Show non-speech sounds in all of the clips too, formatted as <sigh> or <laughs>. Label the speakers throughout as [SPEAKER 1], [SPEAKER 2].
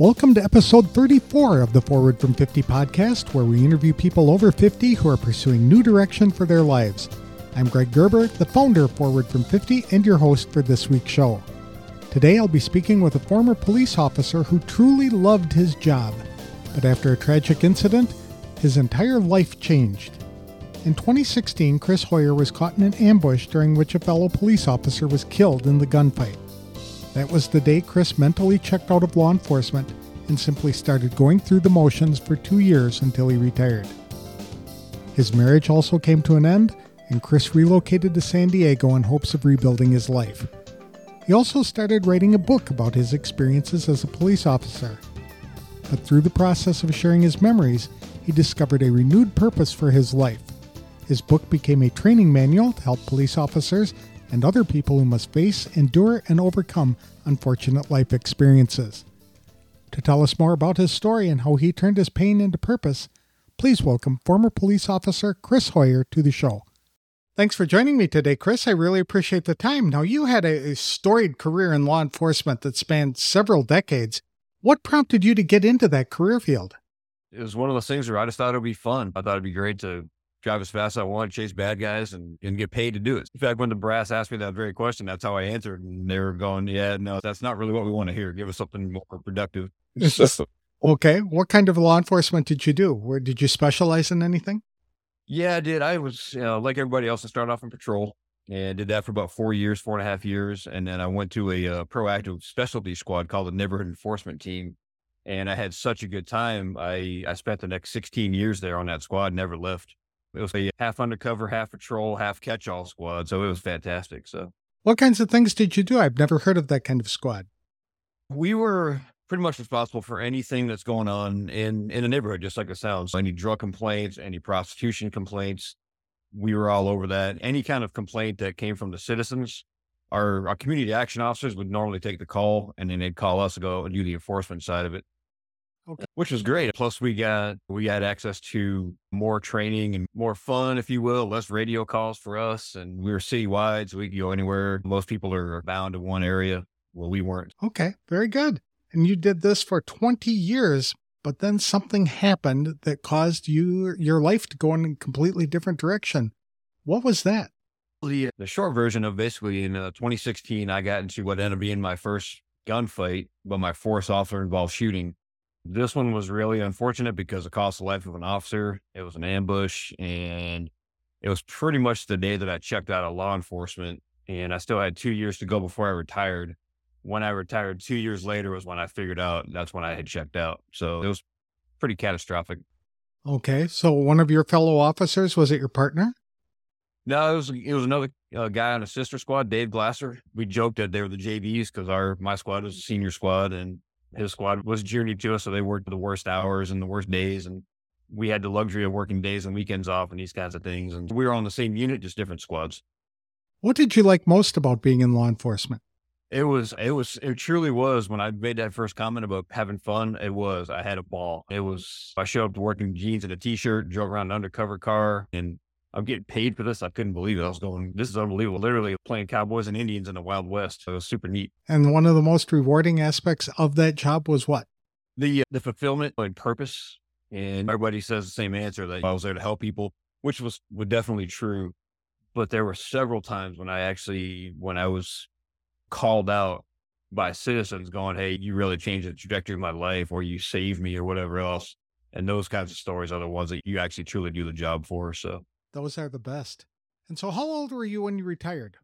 [SPEAKER 1] Welcome to episode 34 of the Forward from 50 podcast, where we interview people over 50 who are pursuing new direction for their lives. I'm Greg Gerber, the founder of Forward from 50 and your host for this week's show. Today I'll be speaking with a former police officer who truly loved his job, but after a tragic incident, his entire life changed. In 2016, Chris Hoyer was caught in an ambush during which a fellow police officer was killed in the gunfight. That was the day Chris mentally checked out of law enforcement and simply started going through the motions for two years until he retired. His marriage also came to an end, and Chris relocated to San Diego in hopes of rebuilding his life. He also started writing a book about his experiences as a police officer. But through the process of sharing his memories, he discovered a renewed purpose for his life. His book became a training manual to help police officers and other people who must face, endure, and overcome unfortunate life experiences. To tell us more about his story and how he turned his pain into purpose, please welcome former police officer Chris Hoyer to the show. Thanks for joining me today, Chris. I really appreciate the time. Now, you had a storied career in law enforcement that spanned several decades. What prompted you to get into that career field?
[SPEAKER 2] It was one of those things where I just thought it would be fun. I thought it'd be great to drive as fast as I want, chase bad guys, and, and get paid to do it. In fact, when the brass asked me that very question, that's how I answered. And they were going, Yeah, no, that's not really what we want to hear. Give us something more productive. <laughs>
[SPEAKER 1] okay. What kind of law enforcement did you do? Where did you specialize in anything?
[SPEAKER 2] Yeah, I did. I was, you know, like everybody else, I started off in patrol and did that for about four years, four and a half years. And then I went to a uh, proactive specialty squad called the Neighborhood Enforcement Team. And I had such a good time. I, I spent the next 16 years there on that squad, never left. It was a half undercover, half patrol, half catch all squad. So it was fantastic. So,
[SPEAKER 1] what kinds of things did you do? I've never heard of that kind of squad.
[SPEAKER 2] We were pretty much responsible for anything that's going on in in the neighborhood, just like it sounds. Any drug complaints, any prostitution complaints, we were all over that. Any kind of complaint that came from the citizens, our our community action officers would normally take the call, and then they'd call us to go and do the enforcement side of it. Okay. Which was great. Plus, we got we had access to more training and more fun, if you will, less radio calls for us, and we were citywide, so we could go anywhere. Most people are bound to one area. Well, we weren't.
[SPEAKER 1] Okay, very good. And you did this for 20 years, but then something happened that caused you your life to go in a completely different direction. What was that?
[SPEAKER 2] The, the short version of basically in uh, 2016, I got into what ended up being my first gunfight, but my fourth officer involved shooting. This one was really unfortunate because it cost the life of an officer. It was an ambush, and it was pretty much the day that I checked out of law enforcement. And I still had two years to go before I retired. When I retired two years later was when I figured out that's when I had checked out. So it was pretty catastrophic.
[SPEAKER 1] Okay. So one of your fellow officers, was it your partner?
[SPEAKER 2] No, it was it was another uh, guy on a sister squad, Dave Glasser. We joked that they were the JVs because our my squad was a senior squad, and his squad was junior to us, so they worked the worst hours and the worst days, and we had the luxury of working days and weekends off and these kinds of things. And we were on the same unit, just different squads.
[SPEAKER 1] What did you like most about being in law enforcement?
[SPEAKER 2] It was, it was, it truly was. When I made that first comment about having fun, it was. I had a ball. It was. I showed up to work in jeans and a t-shirt, drove around an undercover car, and I'm getting paid for this. I couldn't believe it. I was going, this is unbelievable. Literally playing cowboys and Indians in the Wild West. So it was super neat.
[SPEAKER 1] And one of the most rewarding aspects of that job was what?
[SPEAKER 2] The uh, the fulfillment and purpose. And everybody says the same answer that I was there to help people, which was, was definitely true. But there were several times when I actually, when I was called out by citizens going, Hey, you really changed the trajectory of my life or you saved me or whatever else. And those kinds of stories are the ones that you actually truly do the job for. So
[SPEAKER 1] those are the best. And so, how old were you when you retired?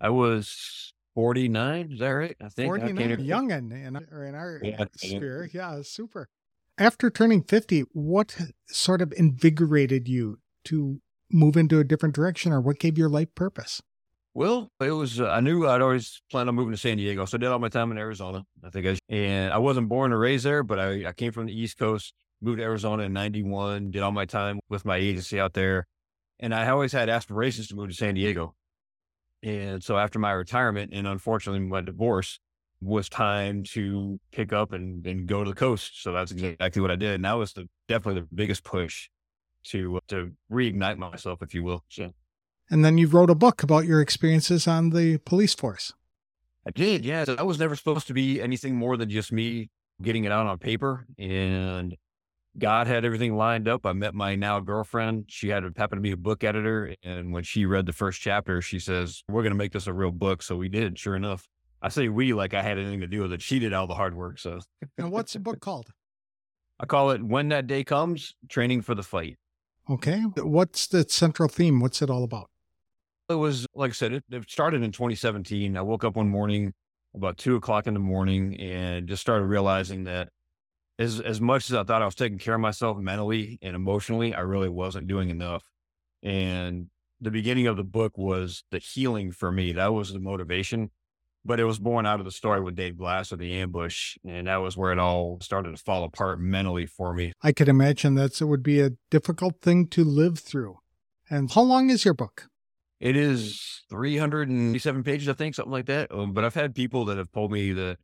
[SPEAKER 2] I was 49. Is that right?
[SPEAKER 1] I think 49, young in, in, in our yeah, sphere. Yeah, super. After turning 50, what sort of invigorated you to move into a different direction or what gave your life purpose?
[SPEAKER 2] Well, it was, uh, I knew I'd always planned on moving to San Diego. So I did all my time in Arizona. I think I, and I wasn't born or raised there, but I, I came from the East Coast, moved to Arizona in 91, did all my time with my agency out there. And I always had aspirations to move to San Diego. And so after my retirement and unfortunately my divorce was time to pick up and, and go to the coast. So that's exactly what I did. And that was the, definitely the biggest push to, to reignite myself, if you will. So.
[SPEAKER 1] And then you wrote a book about your experiences on the police force.
[SPEAKER 2] I did, yeah. I was never supposed to be anything more than just me getting it out on paper. And God had everything lined up. I met my now girlfriend. She had happened to be a book editor. And when she read the first chapter, she says, We're going to make this a real book. So we did, sure enough. I say we like I had anything to do with it. She did all the hard work. So,
[SPEAKER 1] and what's the book called? <laughs>
[SPEAKER 2] I call it When That Day Comes Training for the Fight.
[SPEAKER 1] Okay. What's the central theme? What's it all about?
[SPEAKER 2] It was, like I said, it, it started in 2017. I woke up one morning about two o'clock in the morning and just started realizing that as as much as I thought I was taking care of myself mentally and emotionally, I really wasn't doing enough. And the beginning of the book was the healing for me. That was the motivation. But it was born out of the story with Dave Glass of the ambush. And that was where it all started to fall apart mentally for me.
[SPEAKER 1] I could imagine that it would be a difficult thing to live through. And how long is your book?
[SPEAKER 2] It is 387 pages, I think, something like that. Um, but I've had people that have told me that,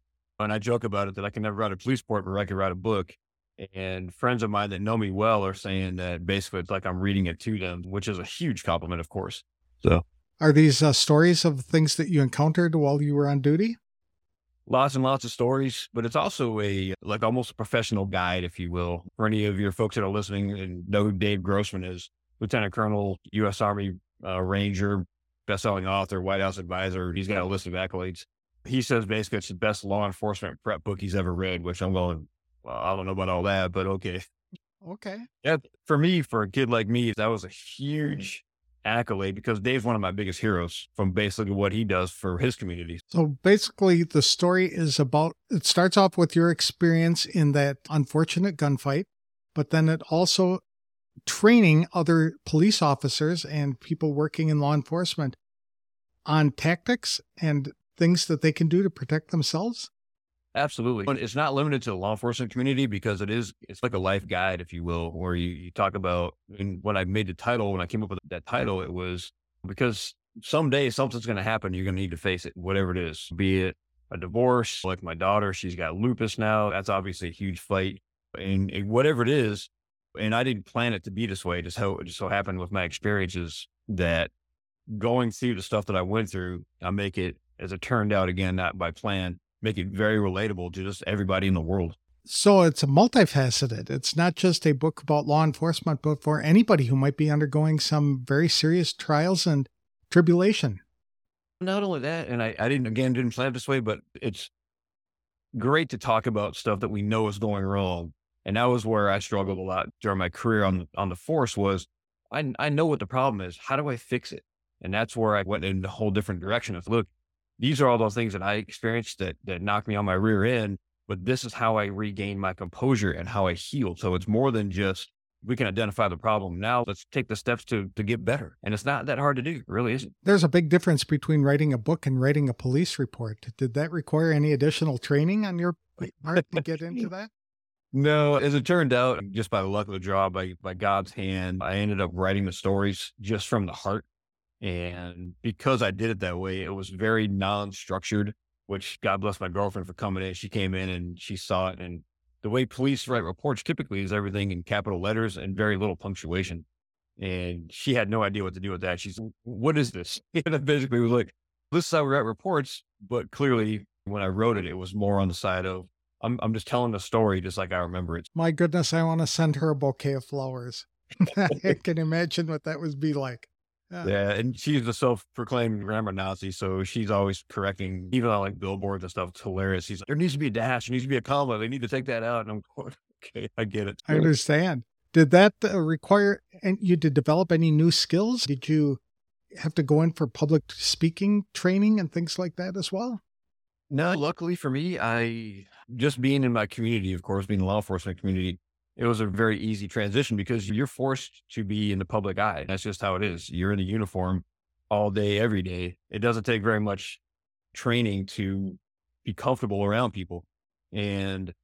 [SPEAKER 2] and I joke about it, that I can never write a police report, but I can write a book. And friends of mine that know me well are saying that basically it's like I'm reading it to them, which is a huge compliment, of course. So,
[SPEAKER 1] are these uh, stories of things that you encountered while you were on duty?
[SPEAKER 2] Lots and lots of stories, but it's also a like almost a professional guide, if you will, for any of your folks that are listening and know who Dave Grossman is, Lieutenant Colonel, U.S. Army uh, Ranger, best-selling author, White House advisor. He's got a list of accolades. He says basically it's the best law enforcement prep book he's ever read, which I'm going, well, I don't know about all that, but okay.
[SPEAKER 1] Okay.
[SPEAKER 2] Yeah, for me, for a kid like me, that was a huge accolade because Dave's one of my biggest heroes from basically what he does for his community.
[SPEAKER 1] So basically, the story is about it starts off with your experience in that unfortunate gunfight, but then it also training other police officers and people working in law enforcement on tactics and things that they can do to protect themselves?
[SPEAKER 2] Absolutely. It's not limited to the law enforcement community because it is, it's like a life guide, if you will, where you, you talk about, and when I made the title, when I came up with that title, it was because someday something's going to happen. You're going to need to face it, whatever it is, be it a divorce, like my daughter, she's got lupus now. That's obviously a huge fight. And, and whatever it is, and I didn't plan it to be this way. Just how it just so happened with my experiences that going through the stuff that I went through, I make it as it turned out again, not by plan, make it very relatable to just everybody in the world.
[SPEAKER 1] So it's a multifaceted. It's not just a book about law enforcement, but for anybody who might be undergoing some very serious trials and tribulation.
[SPEAKER 2] Not only that, and I, I didn't again didn't plan it this way, but it's great to talk about stuff that we know is going wrong and that was where I struggled a lot during my career on the, on the force was I, I know what the problem is. How do I fix it? And that's where I went in a whole different direction of look, these are all those things that I experienced that, that knocked me on my rear end, but this is how I regained my composure and how I healed. So it's more than just we can identify the problem. Now let's take the steps to to get better. And it's not that hard to do, really isn't.
[SPEAKER 1] There's a big difference between writing a book and writing a police report. Did that require any additional training on your <laughs> part to get into that?
[SPEAKER 2] No, as it turned out, just by the luck of the draw, by by God's hand, I ended up writing the stories just from the heart. And because I did it that way, it was very non-structured, which God bless my girlfriend for coming in. She came in and she saw it. And the way police write reports typically is everything in capital letters and very little punctuation. And she had no idea what to do with that. She's, what is this? <laughs> And I basically was like, this is how we write reports. But clearly, when I wrote it, it was more on the side of I'm I'm just telling the story just like I remember it.
[SPEAKER 1] My goodness, I want to send her a bouquet of flowers. <laughs> I can imagine what that would be like.
[SPEAKER 2] Yeah. yeah, and she's a self-proclaimed grammar Nazi, so she's always correcting, even on like billboards and stuff. It's hilarious. She's like, there needs to be a dash, there needs to be a comma. They need to take that out. And I'm going, <laughs> okay, I get it.
[SPEAKER 1] I understand. Did that uh, require and you to develop any new skills? Did you have to go in for public speaking training and things like that as well?
[SPEAKER 2] No, luckily for me, I just being in my community, of course, being the law enforcement community, it was a very easy transition because you're forced to be in the public eye. That's just how it is. You're in a uniform all day, every day. It doesn't take very much training to be comfortable around people. And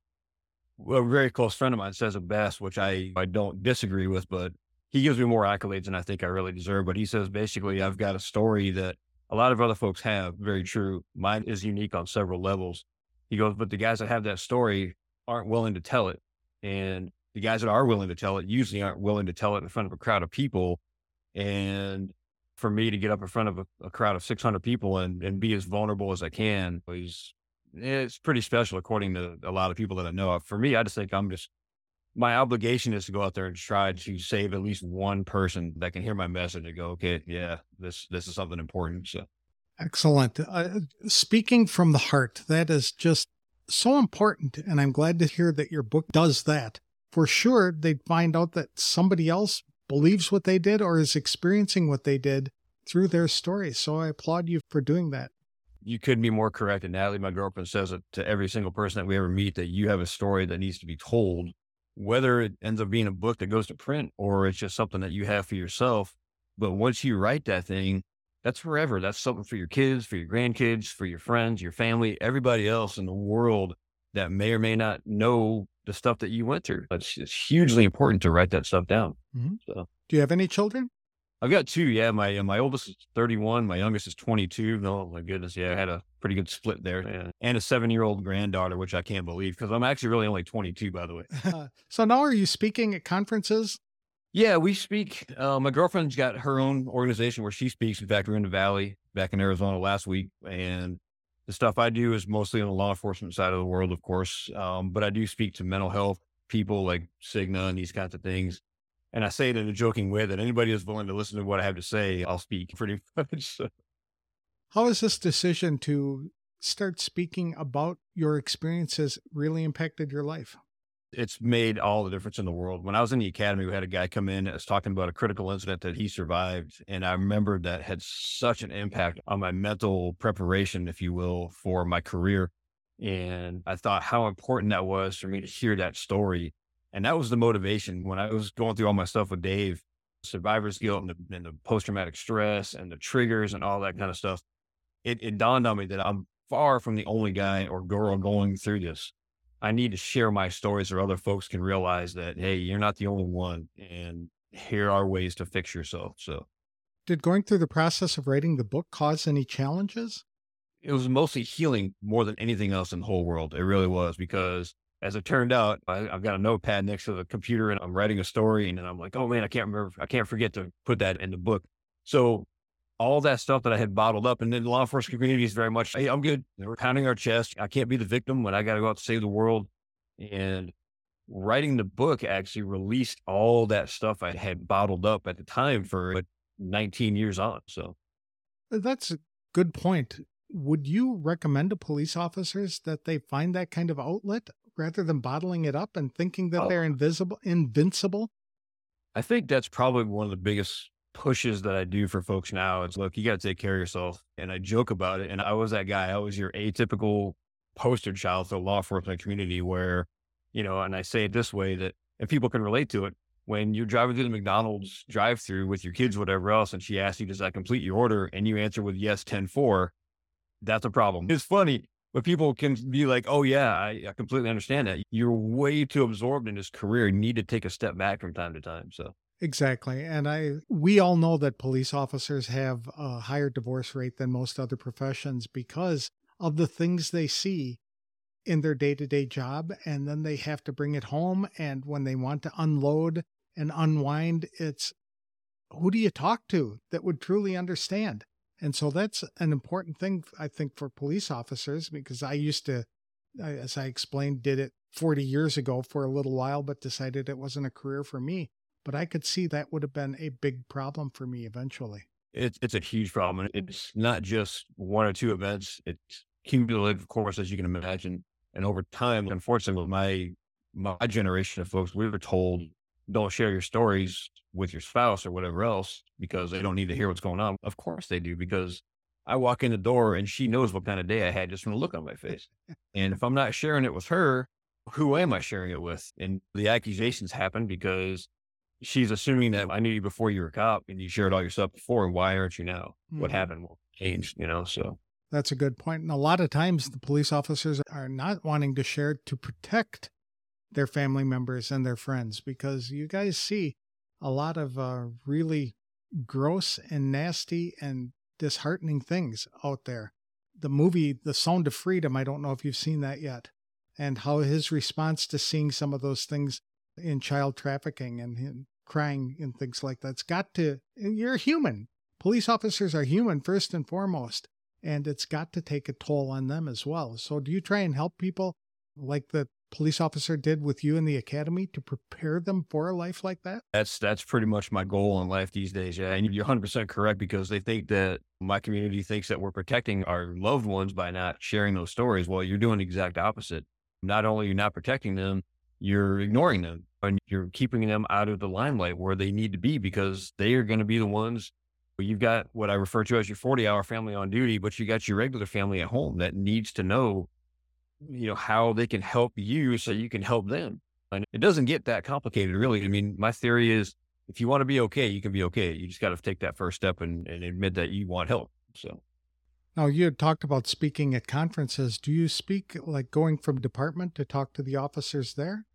[SPEAKER 2] a very close friend of mine says it best, which I, I don't disagree with, but he gives me more accolades than I think I really deserve. But he says basically, I've got a story that a lot of other folks have. Very true. Mine is unique on several levels. He goes, but the guys that have that story aren't willing to tell it. And the guys that are willing to tell it usually aren't willing to tell it in front of a crowd of people. And for me to get up in front of a, a crowd of 600 people and, and be as vulnerable as I can is it's pretty special according to a lot of people that I know. For me, I just think I'm just my obligation is to go out there and try to save at least one person that can hear my message and go, okay, yeah, this this is something important. So
[SPEAKER 1] excellent. Uh, speaking from the heart, that is just so important, and I'm glad to hear that your book does that. For sure, they'd find out that somebody else believes what they did or is experiencing what they did through their story. So I applaud you for doing that.
[SPEAKER 2] You couldn't be more correct. And Natalie, my girlfriend, says it to every single person that we ever meet that you have a story that needs to be told whether it ends up being a book that goes to print or it's just something that you have for yourself. But once you write that thing, that's forever. That's something for your kids, for your grandkids, for your friends, your family, everybody else in the world that may or may not know the stuff that you went through. It's, it's hugely important to write that stuff down.
[SPEAKER 1] Mm-hmm. So, do you have any children?
[SPEAKER 2] I've got two. Yeah, my my oldest is 31. My youngest is 22. Oh my goodness, yeah, I had a pretty good split there, yeah. and a seven year old granddaughter, which I can't believe because I'm actually really only 22, by the way. <laughs>
[SPEAKER 1] so now, are you speaking at conferences?
[SPEAKER 2] Yeah, we speak. Uh, my girlfriend's got her own organization where she speaks. In fact, we're in the Valley back in Arizona last week, and the stuff I do is mostly on the law enforcement side of the world, of course. Um, but I do speak to mental health people like Cigna and these kinds of things. And I say it in a joking way that anybody who's willing to listen to what I have to say, I'll speak <laughs> pretty much.
[SPEAKER 1] How has this decision to start speaking about your experiences really impacted your life?
[SPEAKER 2] It's made all the difference in the world. When I was in the academy, we had a guy come in that was talking about a critical incident that he survived. And I remember that had such an impact on my mental preparation, if you will, for my career. And I thought how important that was for me to hear that story and that was the motivation when I was going through all my stuff with Dave, survivor's guilt and the, and the post traumatic stress and the triggers and all that kind of stuff. It, it dawned on me that I'm far from the only guy or girl going through this. I need to share my stories so other folks can realize that, hey, you're not the only one. And here are ways to fix yourself. So,
[SPEAKER 1] did going through the process of writing the book cause any challenges?
[SPEAKER 2] It was mostly healing more than anything else in the whole world. It really was because as it turned out, I, have got a notepad next to the computer and I'm writing a story. And then I'm like, oh man, I can't remember, I can't forget to put that in the book. So all that stuff that I had bottled up, and then the law enforcement community is very much, hey, I'm good. We're pounding our chest. I can't be the victim when I got to go out to save the world. And writing the book actually released all that stuff I had bottled up at the time for 19 years on. So
[SPEAKER 1] that's a good point. Would you recommend to police officers that they find that kind of outlet? rather than bottling it up and thinking that oh. they're invisible, invincible?
[SPEAKER 2] I think that's probably one of the biggest pushes that I do for folks now. It's look, you got to take care of yourself. And I joke about it. And I was that guy. I was your atypical poster child for the law enforcement community where, you know, and I say it this way that, and people can relate to it. When you're driving through the McDonald's drive through with your kids, whatever else, and she asks you, does that complete your order? And you answer with yes, 10 4, that's a problem. It's funny but people can be like, oh, yeah, I, I, completely understand that. You're way too absorbed in this career. You need to take a step back from time to time. So,
[SPEAKER 1] exactly. And I, we all know that police officers have a higher divorce rate than most other professions because of the things they see in their day to day job. And then they have to bring it home. And when they want to unload and unwind, it's who do you talk to that would truly understand? And so that's an important thing, I think, for police officers, because I used to, as I explained, did it 40 years ago for a little while, but decided it wasn't a career for me. But I could see that would have been a big problem for me eventually.
[SPEAKER 2] It's, it's a huge problem. It's not just one or two events, it's cumulative, of course, as you can imagine. And over time, unfortunately, my, my generation of folks, we were told don't share your stories with your spouse or whatever else because they don't need to hear what's going on. Of course they do because I walk in the door and she knows what kind of day I had just from the look on my face. and if I'm not sharing it with her, who am I sharing it with? And the accusations happen because she's assuming that I knew you before you were a cop and you shared all your stuff before. And why aren't you now? Mm-hmm. What happened will change, you know? So
[SPEAKER 1] that's a good point. And a lot of times the police officers are not wanting to share to protect their family members and their friends because you guys see a lot of uh, really gross and nasty and disheartening things out there. The movie The Sound of Freedom, I don't know if you've seen that yet, and how his response to seeing some of those things in child trafficking and crying and things like that's got to, you're human. Police officers are human first and foremost. and it's got to take a toll on them as well. So, do you try and help people like the police officer did with you in the academy to prepare them for a life like that?
[SPEAKER 2] That's that's pretty much my goal in life these days. Yeah, and you're 100 percent correct because they think that my community thinks that we're protecting our loved ones by not sharing those stories. Well, you're doing the exact opposite. Not only are you not protecting them, you're ignoring them and you're keeping them out of the limelight where they need to be because they are going to be the ones you've got what I refer to as your 40 hour family on duty, but you got your regular family at home that needs to know, you know, how they can help you so you can help them. And it doesn't get that complicated, really. I mean, my theory is if you want to be okay, you can be okay. You just got to take that first step and, and admit that you want help. So.
[SPEAKER 1] Now, you had talked about speaking at conferences. Do you speak like going from department to talk to the officers there?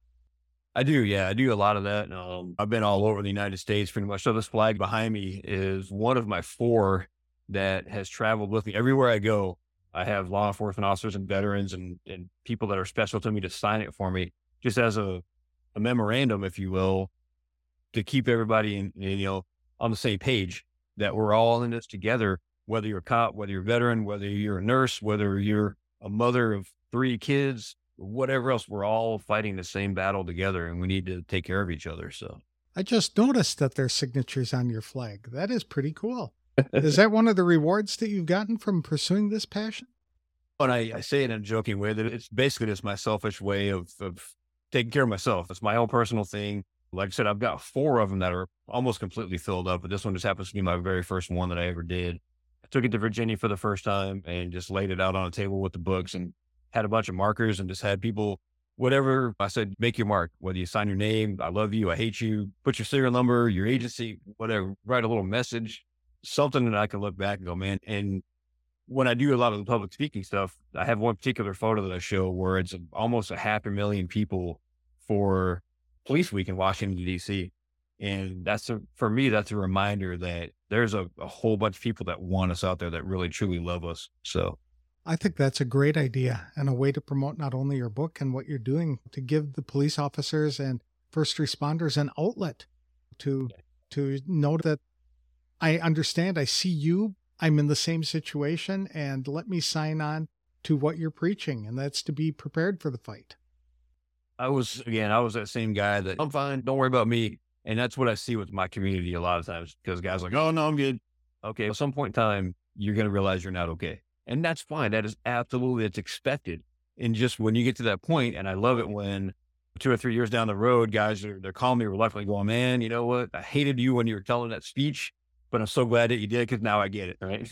[SPEAKER 2] I do, yeah, I do a lot of that. Um, I've been all over the United States pretty much. So this flag behind me is one of my four that has traveled with me everywhere I go. I have law enforcement officers and veterans and, and people that are special to me to sign it for me, just as a, a memorandum, if you will, to keep everybody in, you know on the same page that we're all in this together. Whether you're a cop, whether you're a veteran, whether you're a nurse, whether you're a mother of three kids, whatever else, we're all fighting the same battle together and we need to take care of each other. So
[SPEAKER 1] I just noticed that there's signatures on your flag. That is pretty cool. is <laughs> that one of the rewards that you've gotten from pursuing this passion?
[SPEAKER 2] Oh, and I, I say it in a joking way that it's basically just my selfish way of, of taking care of myself. It's my own personal thing. Like I said, I've got four of them that are almost completely filled up, but this one just happens to be my very first one that I ever did. I took it to Virginia for the first time and just laid it out on a table with the books and had a bunch of markers and just had people, whatever I said, make your mark, whether you sign your name, I love you, I hate you, put your serial number, your agency, whatever, write a little message, something that I can look back and go, man. And when I do a lot of the public speaking stuff, I have one particular photo that I show where it's almost a half a million people for police week in Washington, DC. And that's a, for me, that's a reminder that there's a, a whole bunch of people that want us out there that really truly love us. So
[SPEAKER 1] I think that's a great idea and a way to promote not only your book and what you're doing to give the police officers and first responders an outlet to to know that I understand, I see you, I'm in the same situation and let me sign on to what you're preaching and that's to be prepared for the fight.
[SPEAKER 2] I was again, I was that same guy that I'm fine, don't worry about me. And that's what I see with my community a lot of times because guys like, oh no, I'm good. Okay, at some point in time, you're gonna realize you're not okay. And that's fine. That is absolutely, it's expected. And just when you get to that point, and I love it when two or three years down the road, guys are, they're calling me reluctantly going, man, you know what? I hated you when you were telling that speech, but I'm so glad that you did because now I get it. Right.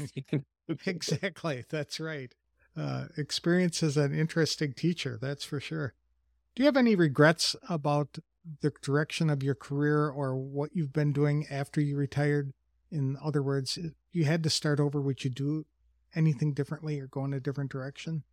[SPEAKER 2] <laughs>
[SPEAKER 1] exactly. That's right. Uh, experience is an interesting teacher. That's for sure. Do you have any regrets about the direction of your career or what you've been doing after you retired? In other words, you had to start over. Would you do anything differently or go in a different direction?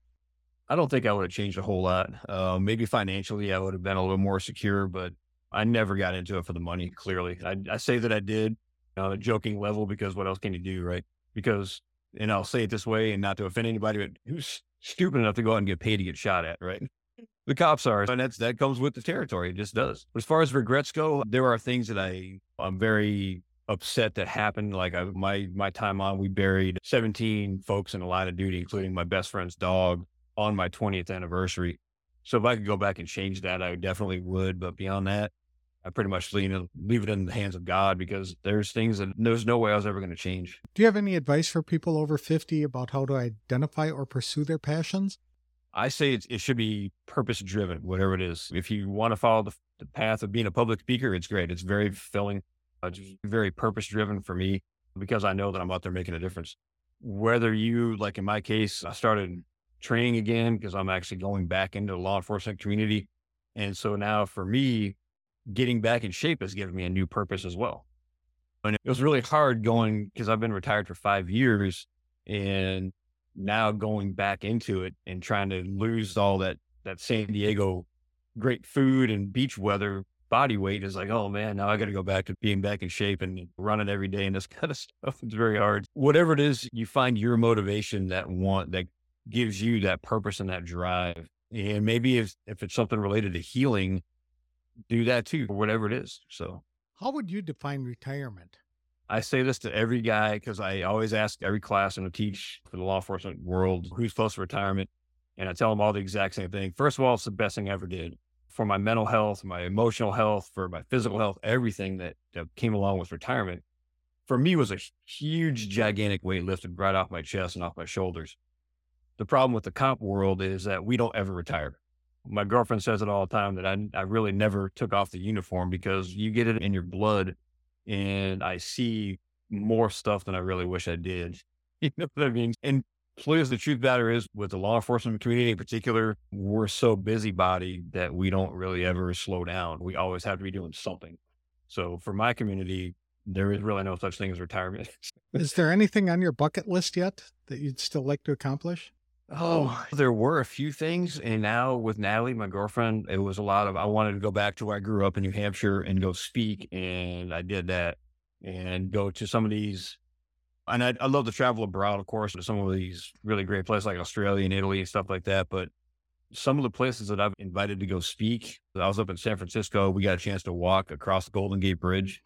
[SPEAKER 2] I don't think I would have changed a whole lot. Uh, maybe financially, I would have been a little more secure, but I never got into it for the money. Clearly, I, I say that I did on a joking level because what else can you do, right? Because, and I'll say it this way, and not to offend anybody, but who's stupid enough to go out and get paid to get shot at, right? <laughs> The cops are, and that's that comes with the territory. It just does. But as far as regrets go, there are things that I I'm very upset that happened. Like I, my my time on, we buried 17 folks in a line of duty, including my best friend's dog, on my 20th anniversary. So if I could go back and change that, I definitely would. But beyond that, I pretty much leave, leave it in the hands of God because there's things that there's no way I was ever going to change.
[SPEAKER 1] Do you have any advice for people over 50 about how to identify or pursue their passions?
[SPEAKER 2] I say it should be purpose driven, whatever it is. If you want to follow the, the path of being a public speaker, it's great. It's very fulfilling. Uh, it's very purpose driven for me because I know that I'm out there making a difference. Whether you, like in my case, I started training again because I'm actually going back into the law enforcement community. And so now for me, getting back in shape has given me a new purpose as well. And it was really hard going because I've been retired for five years and now going back into it and trying to lose all that, that San Diego great food and beach weather body weight is like, oh man, now I got to go back to being back in shape and running every day and this <laughs> kind of stuff. It's very hard. Whatever it is, you find your motivation that want that gives you that purpose and that drive. And maybe if if it's something related to healing, do that too, or whatever it is. So,
[SPEAKER 1] how would you define retirement?
[SPEAKER 2] I say this to every guy because I always ask every class and I teach for the law enforcement world who's close to retirement. And I tell them all the exact same thing. First of all, it's the best thing I ever did for my mental health, my emotional health, for my physical health, everything that, that came along with retirement for me was a huge, gigantic weight lifted right off my chest and off my shoulders. The problem with the comp world is that we don't ever retire. My girlfriend says it all the time that I, I really never took off the uniform because you get it in your blood and I see more stuff than I really wish I did. <laughs> You know what I mean? And please, the truth matter is with the law enforcement community in particular, we're so busybody that we don't really ever slow down. We always have to be doing something. So for my community, there is really no such thing as retirement. <laughs>
[SPEAKER 1] is there anything on your bucket list yet that you'd still like to accomplish?
[SPEAKER 2] Oh, oh, there were a few things. And now with Natalie, my girlfriend, it was a lot of I wanted to go back to where I grew up in New Hampshire and go speak. And I did that and go to some of these. And I, I love to travel abroad, of course, to some of these really great places like Australia and Italy and stuff like that. But some of the places that I've invited to go speak, I was up in San Francisco. We got a chance to walk across the Golden Gate Bridge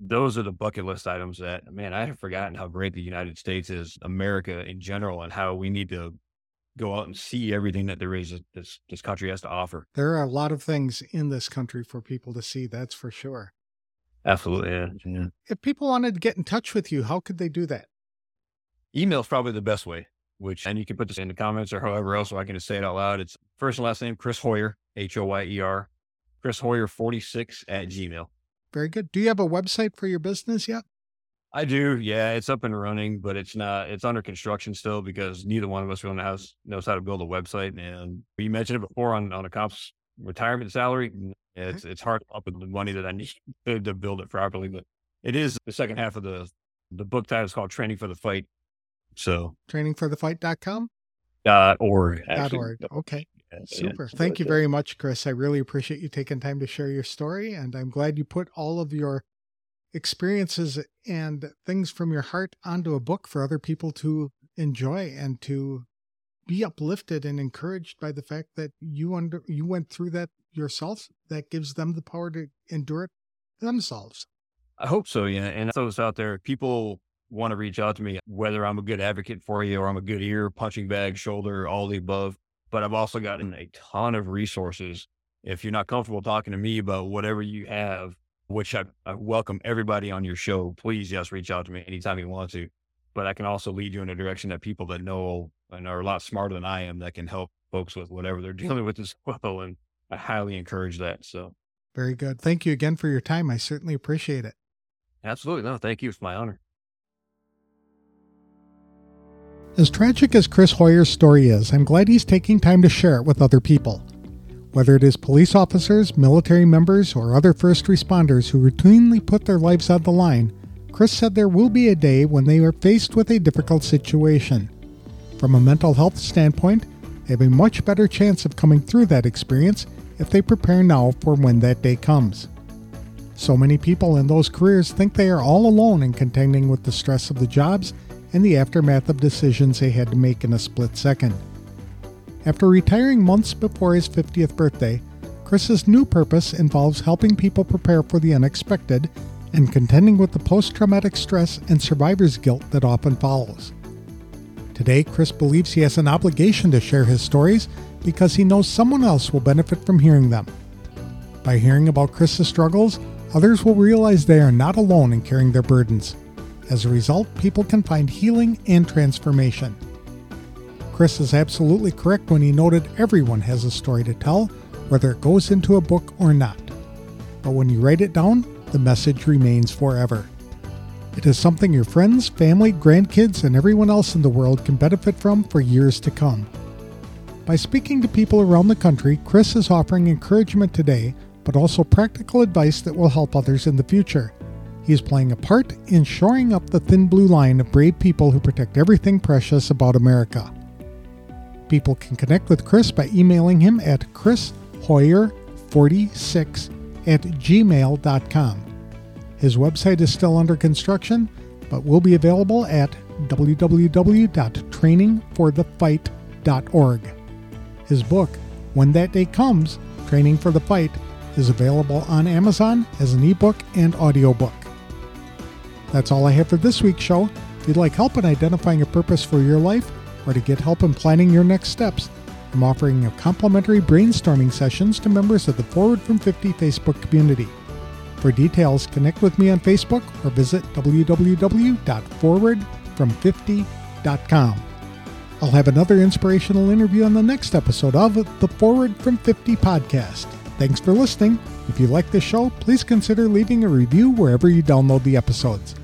[SPEAKER 2] those are the bucket list items that man i have forgotten how great the united states is america in general and how we need to go out and see everything that there is this this country has to offer
[SPEAKER 1] there are a lot of things in this country for people to see that's for sure
[SPEAKER 2] absolutely yeah, yeah.
[SPEAKER 1] if people wanted to get in touch with you how could they do that
[SPEAKER 2] email is probably the best way which and you can put this in the comments or however else so i can just say it out loud it's first and last name chris hoyer h-o-y-e-r chris hoyer 46 at gmail
[SPEAKER 1] very good. Do you have a website for your business yet?
[SPEAKER 2] I do. Yeah, it's up and running, but it's not. It's under construction still because neither one of us really knows knows how to build a website. And we mentioned it before on on a comp's retirement salary. Mm, mm-hmm. It's it's hard to up with the money that I need <laughs> to, to build it properly. But it is the second half of the the book title is called Training for the Fight. So
[SPEAKER 1] trainingforthefight.com?
[SPEAKER 2] Dot org.
[SPEAKER 1] Dot org. Okay. Super. Yeah, Thank you very much, Chris. I really appreciate you taking time to share your story. And I'm glad you put all of your experiences and things from your heart onto a book for other people to enjoy and to be uplifted and encouraged by the fact that you under you went through that yourself that gives them the power to endure it themselves
[SPEAKER 2] i hope so yeah and those out there people want to reach out to me whether i'm a good advocate for you or i'm a good ear punching bag shoulder all the above but I've also gotten mm. a ton of resources. If you're not comfortable talking to me about whatever you have, which I, I, welcome everybody on your show, please just reach out to me anytime you want to. But I can also lead you in a direction that people that know and are a lot smarter than I am that can help folks with whatever they're <laughs> dealing with as well. And I highly encourage that. So
[SPEAKER 1] very good. Thank you again for your time. I certainly appreciate it.
[SPEAKER 2] Absolutely. No, thank you. It's my honor.
[SPEAKER 1] As tragic as Chris Hoyer's story is, I'm glad he's taking time to share it with other people. Whether it is police officers, military members, or other first responders who routinely put their lives on the line, Chris said there will be a day when they are faced with a difficult situation. From a mental health standpoint, they have a much better chance of coming through that experience if they prepare now for when that day comes. So many people in those careers think they are all alone in contending with the stress of the jobs and the aftermath of decisions they had to make in a split second. After retiring months before his 50th birthday, Chris's new purpose involves helping people prepare for the unexpected and contending with the post traumatic stress and survivor's guilt that often follows. Today, Chris believes he has an obligation to share his stories because he knows someone else will benefit from hearing them. By hearing about Chris's struggles, others will realize they are not alone in carrying their burdens. As a result, people can find healing and transformation. Chris is absolutely correct when he noted everyone has a story to tell, whether it goes into a book or not. But when you write it down, the message remains forever. It is something your friends, family, grandkids, and everyone else in the world can benefit from for years to come. By speaking to people around the country, Chris is offering encouragement today, but also practical advice that will help others in the future. He is playing a part in shoring up the thin blue line of brave people who protect everything precious about America. People can connect with Chris by emailing him at chrishoyer46 at gmail.com. His website is still under construction, but will be available at www.trainingforthefight.org. His book, When That Day Comes Training for the Fight, is available on Amazon as an ebook and audiobook. That's all I have for this week's show. If you'd like help in identifying a purpose for your life or to get help in planning your next steps, I'm offering a complimentary brainstorming sessions to members of the Forward from 50 Facebook community. For details, connect with me on Facebook or visit www.forwardfrom50.com. I'll have another inspirational interview on the next episode of the Forward from 50 podcast. Thanks for listening. If you like this show, please consider leaving a review wherever you download the episodes.